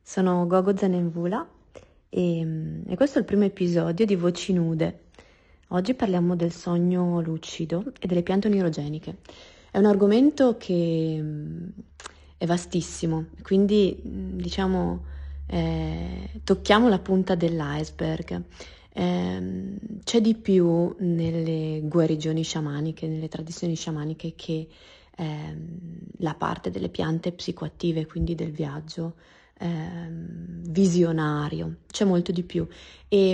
Sono Gogo Zanenvula e, e questo è il primo episodio di Voci Nude. Oggi parliamo del sogno lucido e delle piante onirogeniche. È un argomento che mm, è vastissimo, quindi diciamo eh, tocchiamo la punta dell'iceberg. Eh, c'è di più nelle guarigioni sciamaniche, nelle tradizioni sciamaniche che eh, la parte delle piante psicoattive, quindi del viaggio ehm, visionario, c'è molto di più. E,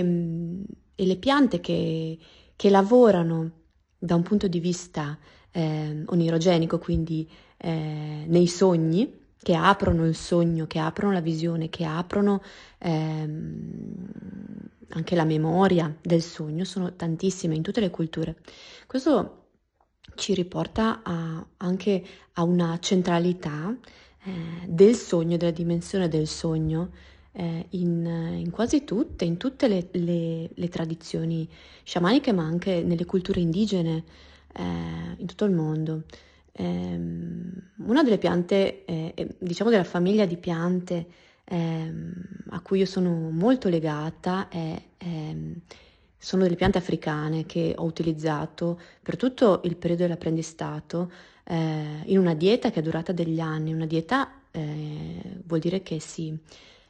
e le piante che, che, lavorano da un punto di vista eh, onirogenico, quindi eh, nei sogni, che aprono il sogno, che aprono la visione, che aprono ehm, anche la memoria del sogno, sono tantissime in tutte le culture. Questo ci riporta a, anche a una centralità eh, del sogno, della dimensione del sogno eh, in, in, quasi tutte, in tutte le, le, le, tradizioni sciamaniche, ma anche nelle culture indigene eh, in tutto il mondo. Ehm, una delle piante, eh, diciamo della famiglia di piante ehm, a cui io sono molto legata è, ehm, sono delle piante africane che ho utilizzato per tutto il periodo dell'apprendistato eh, in una dieta che è durata degli anni. Una dieta eh, vuol dire che si,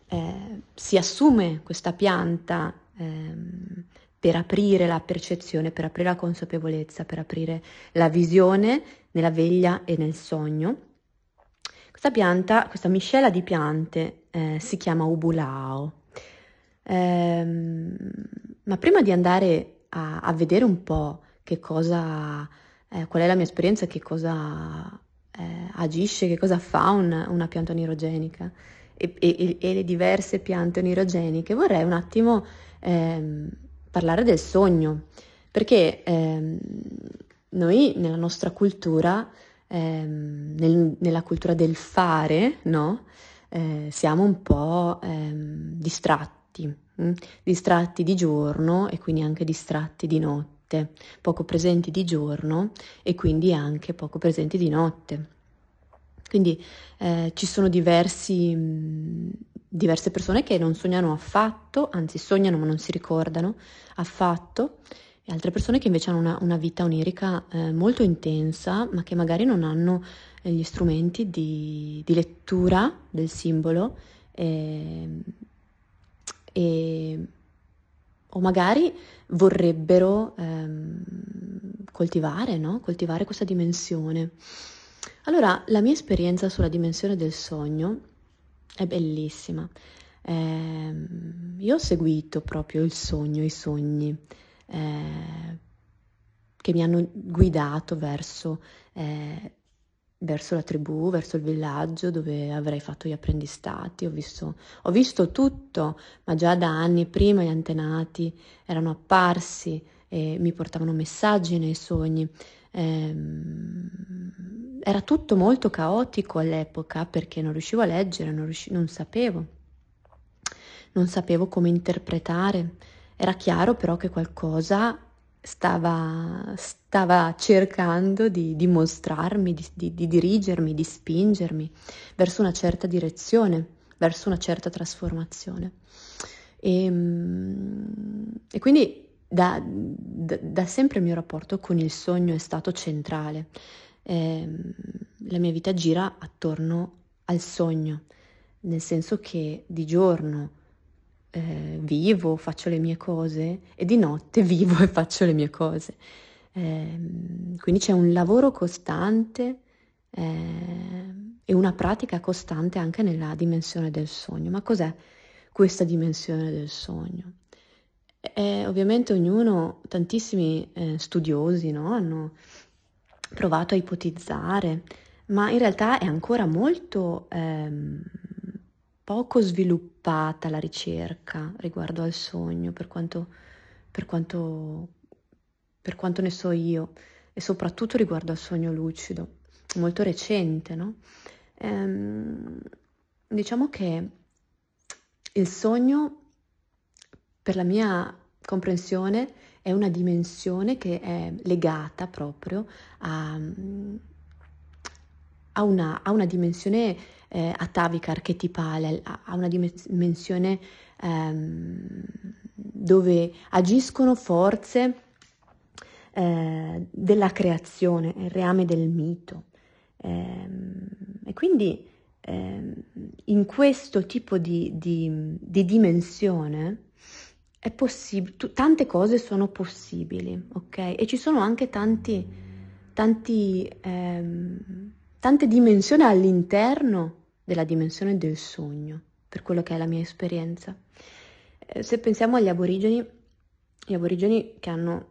eh, si, assume questa pianta ehm, per aprire la percezione, per aprire la consapevolezza, per aprire la visione nella veglia e nel sogno. Questa pianta, questa miscela di piante eh, si chiama ubulao. Ehm, ma prima di andare a, a vedere un po' che cosa eh, qual è la mia esperienza, che cosa eh, agisce, che cosa fa un, una pianta onirogenica e, e, e, le diverse piante onirogeniche, vorrei un attimo ehm, parlare del sogno, perché ehm, noi nella nostra cultura, ehm, nel, nella cultura del fare, no? eh, siamo un po' ehm, distratti, mh? distratti di giorno e quindi anche distratti di notte poco presenti di giorno e quindi anche poco presenti di notte. Quindi eh, ci sono diversi, mh, diverse persone che non sognano affatto, anzi sognano ma non si ricordano affatto, e altre persone che invece hanno una, una vita onirica eh, molto intensa, ma che magari non hanno eh, gli strumenti di, di, lettura del simbolo eh, e, o magari vorrebbero ehm, coltivare, no? coltivare questa dimensione. Allora, la mia esperienza sulla dimensione del sogno è bellissima. Eh, io ho seguito proprio il sogno, i sogni eh, che mi hanno guidato verso eh, verso la tribù, verso il villaggio dove avrei fatto gli apprendistati. Ho visto, ho visto tutto, ma già da anni prima gli antenati erano apparsi e mi portavano messaggi nei sogni. Ehm, era tutto molto caotico all'epoca perché non riuscivo a leggere, non, riusci- non sapevo, non sapevo come interpretare. Era chiaro però che qualcosa stava, stava cercando di dimostrarmi, di, di, di dirigermi, di spingermi verso una certa direzione, verso una certa trasformazione. E, ehm, e quindi da, da, da, sempre il mio rapporto con il sogno è stato centrale. Eh, la mia vita gira attorno al sogno, nel senso che di giorno eh, vivo, faccio le mie cose e di notte vivo e faccio le mie cose. Eh, quindi c'è un lavoro costante eh, e una pratica costante anche nella dimensione del sogno. Ma cos'è questa dimensione del sogno? E ovviamente ognuno, tantissimi eh, studiosi no, hanno provato a ipotizzare, ma in realtà è ancora molto ehm, poco sviluppata la ricerca riguardo al sogno, per quanto, per quanto, per quanto ne so io, e soprattutto riguardo al sogno lucido, molto recente, no? Ehm, diciamo che il sogno per la mia comprensione è una dimensione che è legata proprio a, a, una, a una, dimensione eh, atavica, archetipale, a, una dimensione ehm, dove agiscono forze eh, della creazione, il reame del mito. Eh, e quindi eh, in questo tipo di, di, di dimensione è possibile, tante cose sono possibili, ok? E ci sono anche tanti, tanti, ehm, tante dimensioni all'interno della dimensione del sogno, per quello che è la mia esperienza. Eh, se pensiamo agli aborigeni, gli aborigeni che hanno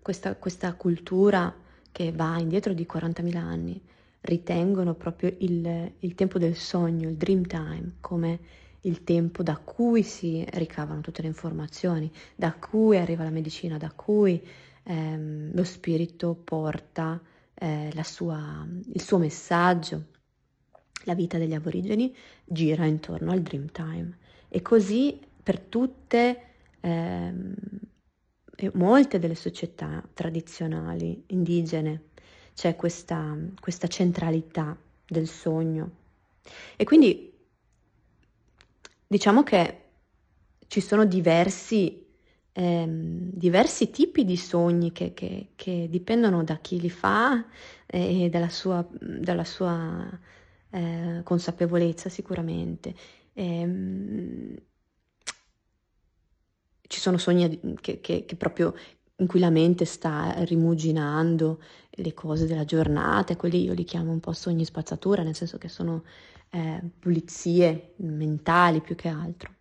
questa, questa cultura che va indietro di 40.000 anni, ritengono proprio il, il tempo del sogno, il dream time, come il tempo da cui si ricavano tutte le informazioni, da cui arriva la medicina, da cui ehm, lo spirito porta eh, sua, il suo messaggio. La vita degli aborigeni gira intorno al dream time e così per tutte ehm, molte delle società tradizionali indigene c'è questa, questa centralità del sogno e quindi diciamo che ci sono diversi, ehm, diversi tipi di sogni che, che, che, dipendono da chi li fa e dalla sua, dalla sua eh, consapevolezza sicuramente. Ehm, ci sono sogni che, che, che, proprio in cui la mente sta rimuginando le cose della giornata, quelli io li chiamo un po' sogni spazzatura, nel senso che sono eh, pulizie mentali più che altro.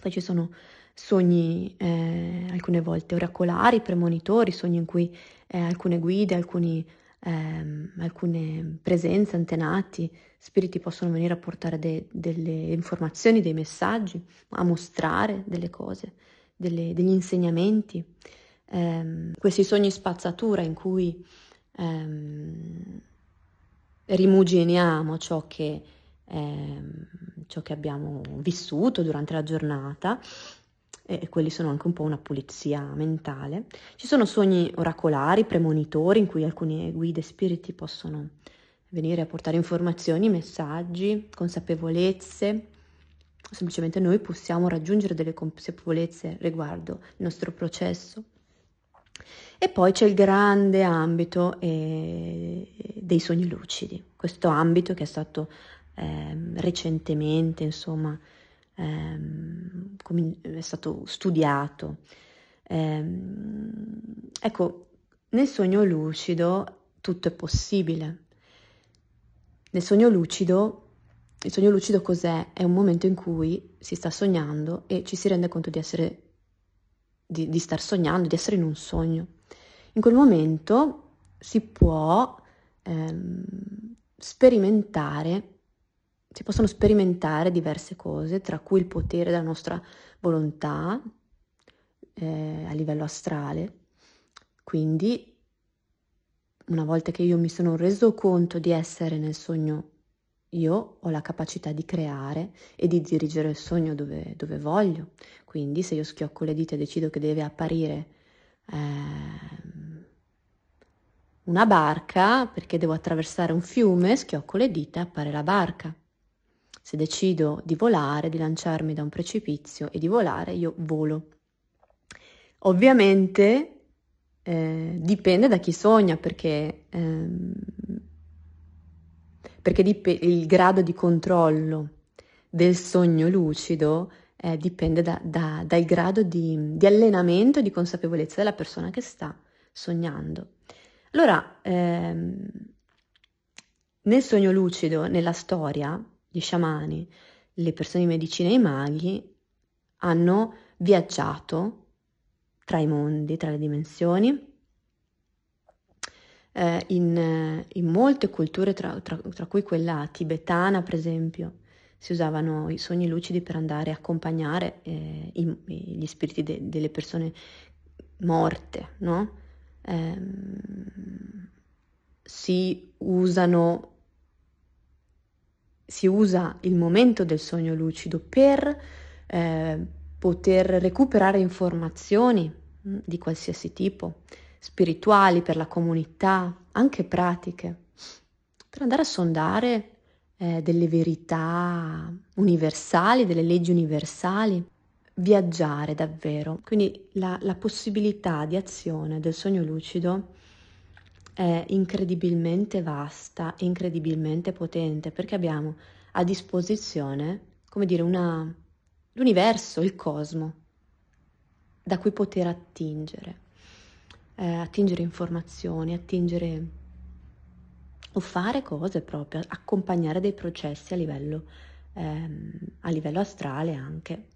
Poi ci sono sogni eh, alcune volte oracolari, premonitori, sogni in cui eh, alcune guide, alcuni, ehm, alcune presenze, antenati, spiriti possono venire a portare de- delle informazioni, dei messaggi, a mostrare delle cose, delle, degli insegnamenti. Eh, questi sogni spazzatura in cui ehm, rimuginiamo ciò che, ehm, ciò che abbiamo vissuto durante la giornata e quelli sono anche un po' una pulizia mentale. Ci sono sogni oracolari, premonitori, in cui alcune guide spiriti possono venire a portare informazioni, messaggi, consapevolezze. Semplicemente noi possiamo raggiungere delle consapevolezze riguardo il nostro processo e poi c'è il grande ambito eh, dei sogni lucidi, questo ambito che è stato eh, recentemente, insomma, ehm, è stato studiato. Ehm, ecco, nel sogno lucido tutto è possibile. Nel sogno lucido, il sogno lucido cos'è? È un momento in cui si sta sognando e ci si rende conto di essere, di, di star sognando, di essere in un sogno. In quel momento si può ehm, sperimentare, si possono sperimentare diverse cose, tra cui il potere della nostra volontà eh, a livello astrale. Quindi, una volta che io mi sono reso conto di essere nel sogno, io ho la capacità di creare e di dirigere il sogno dove, dove voglio. Quindi, se io schiocco le dita e decido che deve apparire eh, una barca perché devo attraversare un fiume, schiocco le dita e appare la barca. Se decido di volare, di lanciarmi da un precipizio e di volare, io volo. Ovviamente eh, dipende da chi sogna perché, ehm, perché dip- il grado di controllo del sogno lucido eh, dipende da, da, dal grado di, di allenamento e di consapevolezza della persona che sta sognando. Allora, ehm, nel sogno lucido, nella storia, gli sciamani, le persone di medicina e i maghi hanno viaggiato tra i mondi, tra le dimensioni, eh, in, in, molte culture, tra, tra, tra, cui quella tibetana, per esempio, si usavano i sogni lucidi per andare a accompagnare eh, i, gli spiriti de, delle persone morte, no? ehm, si usano si usa il momento del sogno lucido per eh, poter recuperare informazioni mm, di qualsiasi tipo, spirituali per la comunità, anche pratiche, per andare a sondare eh, delle verità universali, delle leggi universali, viaggiare davvero. Quindi la, la possibilità di azione del sogno lucido è incredibilmente vasta incredibilmente potente perché abbiamo a disposizione, come dire, una, l'universo, il cosmo, da cui poter attingere, eh, attingere informazioni, attingere o fare cose proprio, accompagnare dei processi a livello, ehm, a livello astrale anche.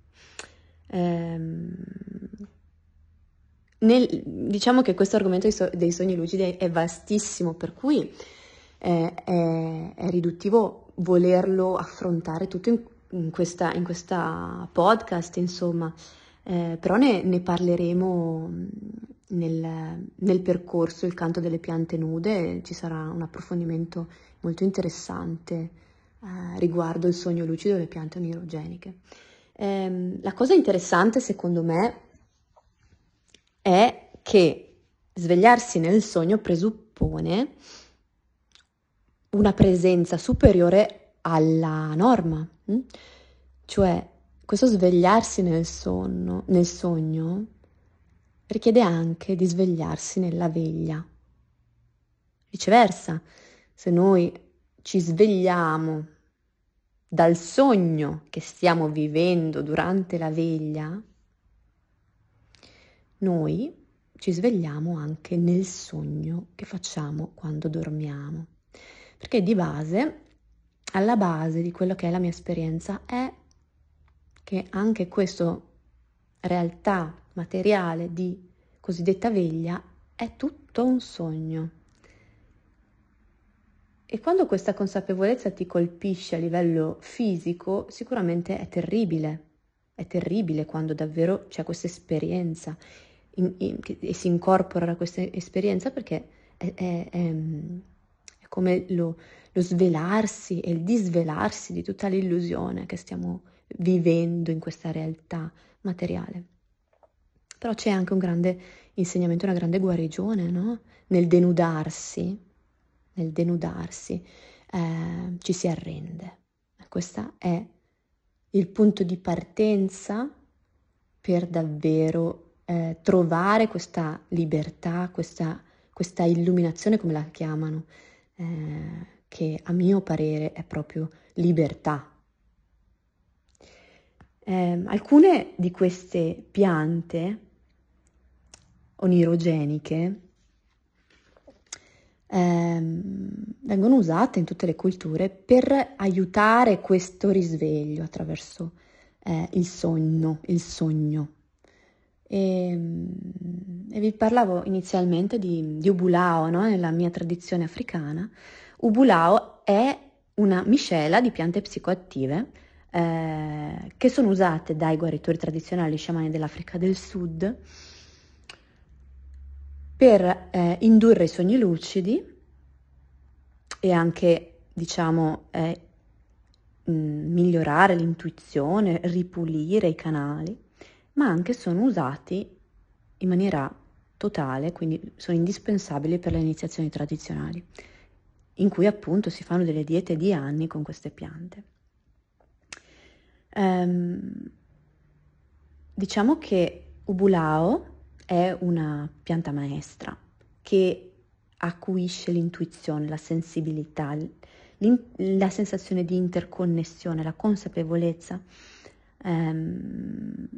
Ehm, nel, diciamo che questo argomento dei, so, dei, sogni lucidi è vastissimo, per cui è, è, è riduttivo volerlo affrontare tutto in, in, questa, in questa podcast, insomma, eh, però ne, ne parleremo nel, nel, percorso Il canto delle piante nude, ci sarà un approfondimento molto interessante eh, riguardo il sogno lucido delle piante onirogeniche. Eh, la cosa interessante secondo me è che svegliarsi nel sogno presuppone una presenza superiore alla norma, hm? cioè questo svegliarsi nel, sonno, nel sogno richiede anche di svegliarsi nella veglia. Viceversa, se noi ci svegliamo dal sogno che stiamo vivendo durante la veglia, noi ci svegliamo anche nel sogno che facciamo quando dormiamo. Perché di base, alla base di quello che è la mia esperienza è che anche questa realtà materiale di cosiddetta veglia è tutto un sogno. E quando questa consapevolezza ti colpisce a livello fisico, sicuramente è terribile. È terribile quando davvero c'è questa esperienza e si incorpora questa esperienza perché è, è, è, è come lo, lo svelarsi e il disvelarsi di tutta l'illusione che stiamo vivendo in questa realtà materiale. Però c'è anche un grande insegnamento, una grande guarigione, no? Nel denudarsi, nel denudarsi, eh, ci si arrende. Questo è il punto di partenza per davvero eh, trovare questa libertà, questa, questa, illuminazione, come la chiamano, eh, che a mio parere è proprio libertà. Eh, alcune di queste piante onirogeniche ehm, vengono usate in tutte le culture per aiutare questo risveglio attraverso eh, il sogno, il sogno. E, ehm, e, vi parlavo inizialmente di, di Ubulao, no? nella mia tradizione africana. Ubulao è una miscela di piante psicoattive eh, che sono usate dai guaritori tradizionali sciamani dell'Africa del Sud per eh, indurre i sogni lucidi e anche, diciamo, eh, mm, migliorare l'intuizione, ripulire i canali, ma anche sono usati in maniera totale, quindi sono indispensabili per le iniziazioni tradizionali, in cui appunto si fanno delle diete di anni con queste piante. Um, diciamo che Ubulao è una pianta maestra che acuisce l'intuizione, la sensibilità, la sensazione di interconnessione, la consapevolezza, ehm,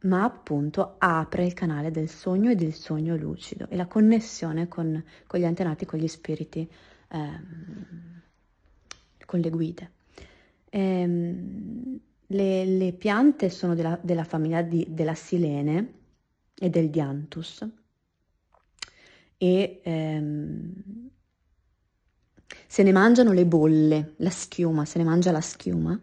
ma appunto apre il canale del sogno e del sogno lucido e la connessione con, con gli antenati, con gli spiriti, ehm, con le guide. Ehm, le, le, piante sono della, della famiglia di, della silene, e del dianthus e ehm, se ne mangiano le bolle, la schiuma, se ne mangia la schiuma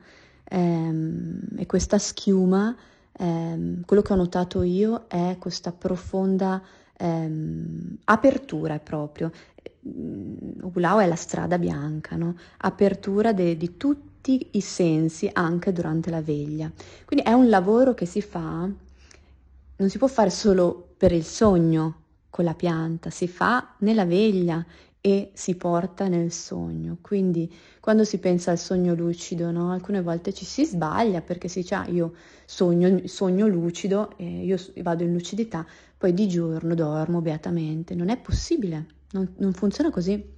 ehm, e questa schiuma, ehm, quello che ho notato io è questa profonda ehm, apertura proprio. Ulao è la strada bianca, no? apertura de, di tutti i sensi anche durante la veglia. Quindi è un lavoro che si fa, non si può fare solo per il sogno con la pianta, si fa nella veglia e si porta nel sogno. Quindi quando si pensa al sogno lucido, no? alcune volte ci si sbaglia perché si dice ah, io sogno, sogno lucido, e io vado in lucidità, poi di giorno dormo beatamente. Non è possibile, non, non funziona così.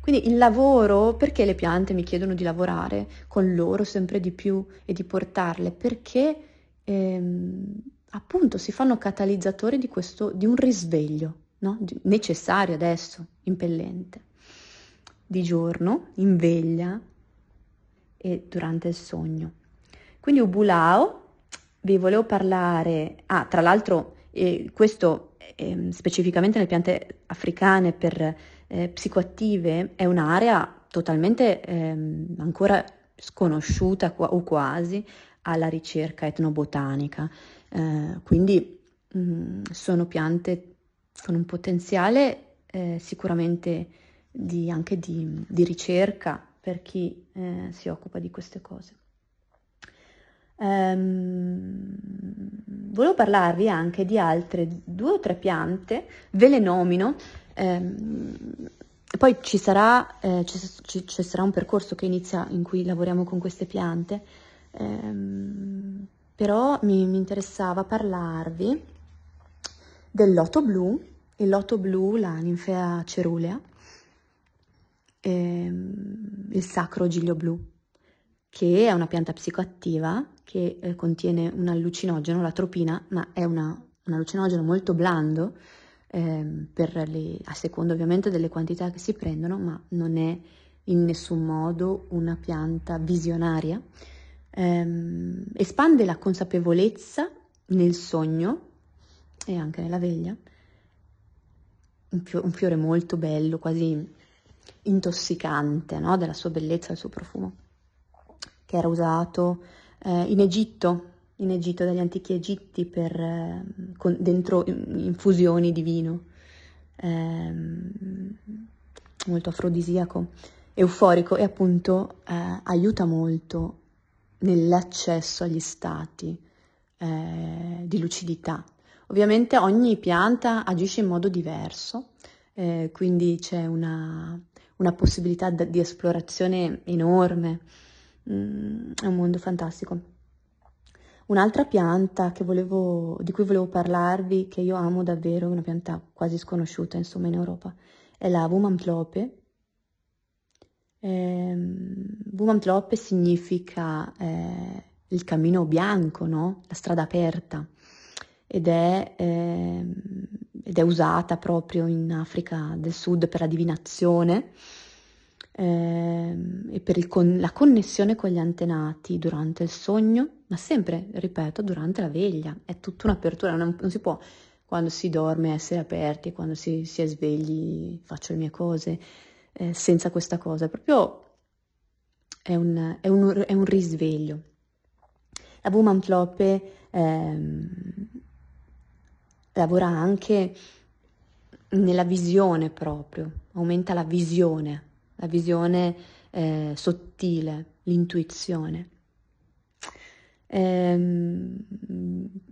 Quindi il lavoro, perché le piante mi chiedono di lavorare con loro sempre di più e di portarle? Perché ehm, appunto si fanno catalizzatori di, questo, di un risveglio no? necessario adesso, impellente, di giorno, in veglia e durante il sogno. Quindi Ubulao vi volevo parlare, ah tra l'altro eh, questo eh, specificamente nelle piante africane per eh, psicoattive è un'area totalmente ehm, ancora sconosciuta o quasi alla ricerca etnobotanica, eh, quindi mh, mm, sono piante con un potenziale eh, sicuramente di, anche di, di, ricerca per chi eh, si occupa di queste cose. Um, volevo parlarvi anche di altre due o tre piante, ve le nomino, um, poi ci sarà, eh, ci, ci, sarà, un percorso che inizia in cui lavoriamo con queste piante, um, però mi, mi interessava parlarvi del loto blu, il loto blu, la ninfea cerulea, ehm, il sacro giglio blu, che è una pianta psicoattiva che eh, contiene un allucinogeno, la tropina, ma è una, un allucinogeno molto blando, ehm, le, a seconda ovviamente delle quantità che si prendono, ma non è in nessun modo una pianta visionaria. Ehm, espande la consapevolezza nel sogno e anche nella veglia, un, fio- un fiore molto bello, quasi intossicante no? della sua bellezza del suo profumo, che era usato eh, in Egitto, in Egitto dagli antichi Egitti per, eh, con, dentro infusioni di vino, eh, molto afrodisiaco, euforico e appunto eh, aiuta molto nell'accesso agli stati eh, di lucidità Ovviamente ogni pianta agisce in modo diverso, eh, quindi c'è una, una possibilità d- di esplorazione enorme, mm, è un mondo fantastico. Un'altra pianta volevo, di cui volevo parlarvi, che io amo davvero, una pianta quasi sconosciuta insomma in Europa, è la Wumamtlope. Eh, Wumamtlope significa eh, il cammino bianco, no? la strada aperta ed è, eh, ed è, usata proprio in Africa del Sud per la divinazione eh, e per con- la connessione con gli antenati durante il sogno, ma sempre, ripeto, durante la veglia. È tutta un'apertura, non, non si può quando si dorme essere aperti, quando si, si è svegli faccio le mie cose, eh, senza questa cosa, proprio è un, è un, è un risveglio. La Woman Floppe ehm, lavora anche nella visione proprio, aumenta la visione, la visione eh, sottile, l'intuizione. Ehm,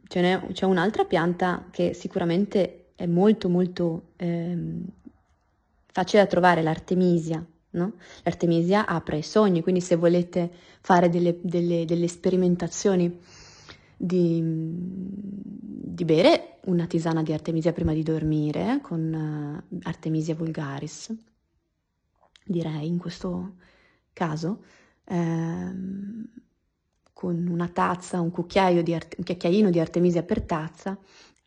c'è, un'altra pianta che sicuramente è molto molto ehm, facile da trovare, l'artemisia. No? L'artemisia apre i sogni, quindi se volete fare delle, delle, delle sperimentazioni di, di, bere una tisana di artemisia prima di dormire con uh, Artemisia vulgaris, direi in questo caso, ehm, con una tazza, un cucchiaio di arte- un cucchiaino di artemisia per tazza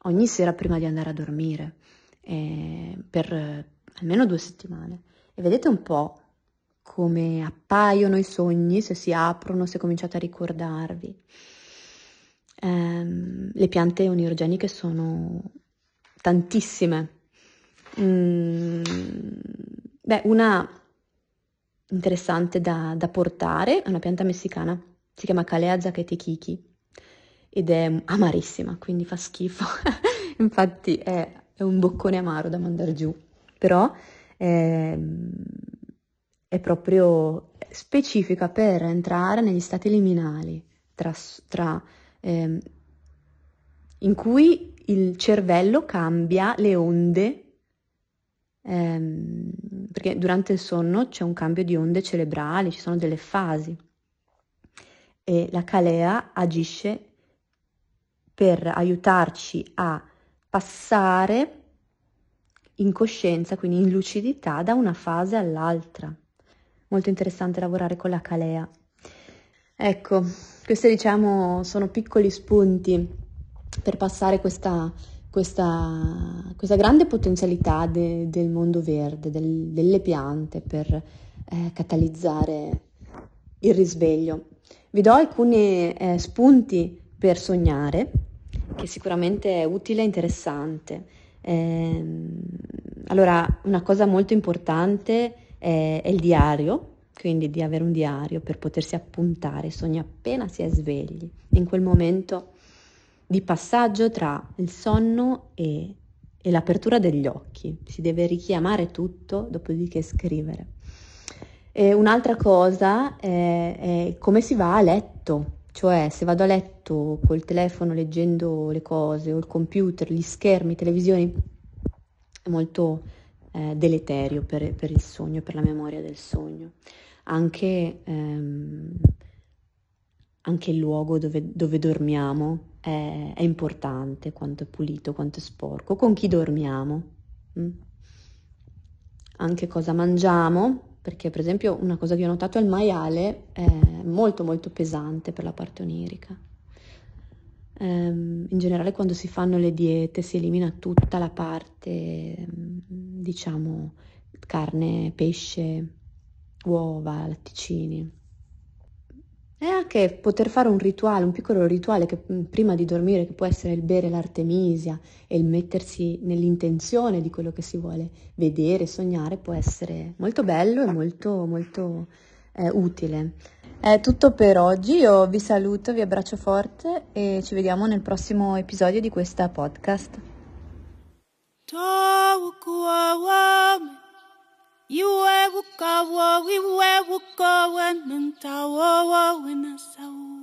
ogni sera prima di andare a dormire eh, per almeno due settimane. E vedete un po' come appaiono i sogni, se si aprono, se cominciate a ricordarvi. Um, le piante onirogeniche sono tantissime. Mm, beh, una interessante da, da, portare è una pianta messicana, si chiama Calea zachetekiki ed è amarissima, quindi fa schifo. Infatti è, è, un boccone amaro da mandare giù, però è, è proprio specifica per entrare negli stati liminali, tra, tra, ehm, in cui il cervello cambia le onde, ehm, perché durante il sonno c'è un cambio di onde cerebrali, ci sono delle fasi e la calea agisce per aiutarci a passare in coscienza, quindi in lucidità, da una fase all'altra. Molto interessante lavorare con la calea. Ecco, questi diciamo sono piccoli spunti per passare questa, questa, questa grande potenzialità de, del mondo verde, del, delle piante per eh, catalizzare il risveglio. Vi do alcuni eh, spunti per sognare, che sicuramente è utile e interessante. Eh, allora, una cosa molto importante è, è il diario, quindi di avere un diario per potersi appuntare i sogni appena si è svegli, in quel momento di passaggio tra il sonno e, e l'apertura degli occhi. Si deve richiamare tutto, dopodiché scrivere. E un'altra cosa è, è come si va a letto, cioè se vado a letto col telefono leggendo le cose o il computer, gli schermi, televisioni, è molto eh, deleterio per, per, il sogno, per la memoria del sogno. Anche, ehm, anche il luogo dove, dove dormiamo è, è, importante, quanto è pulito, quanto è sporco, con chi dormiamo. Mm? Anche cosa mangiamo, perché per esempio una cosa che ho notato è il maiale è molto molto pesante per la parte onirica. Ehm, in generale quando si fanno le diete si elimina tutta la parte, diciamo, carne, pesce, uova, latticini. E anche poter fare un rituale, un piccolo rituale che mm, prima di dormire, che può essere il bere l'artemisia e il mettersi nell'intenzione di quello che si vuole vedere, sognare, può essere molto bello e molto, molto eh, utile. È tutto per oggi, io vi saluto, vi abbraccio forte e ci vediamo nel prossimo episodio di questa podcast. iwe kukawo iwe kukowe nuntawowo winasawo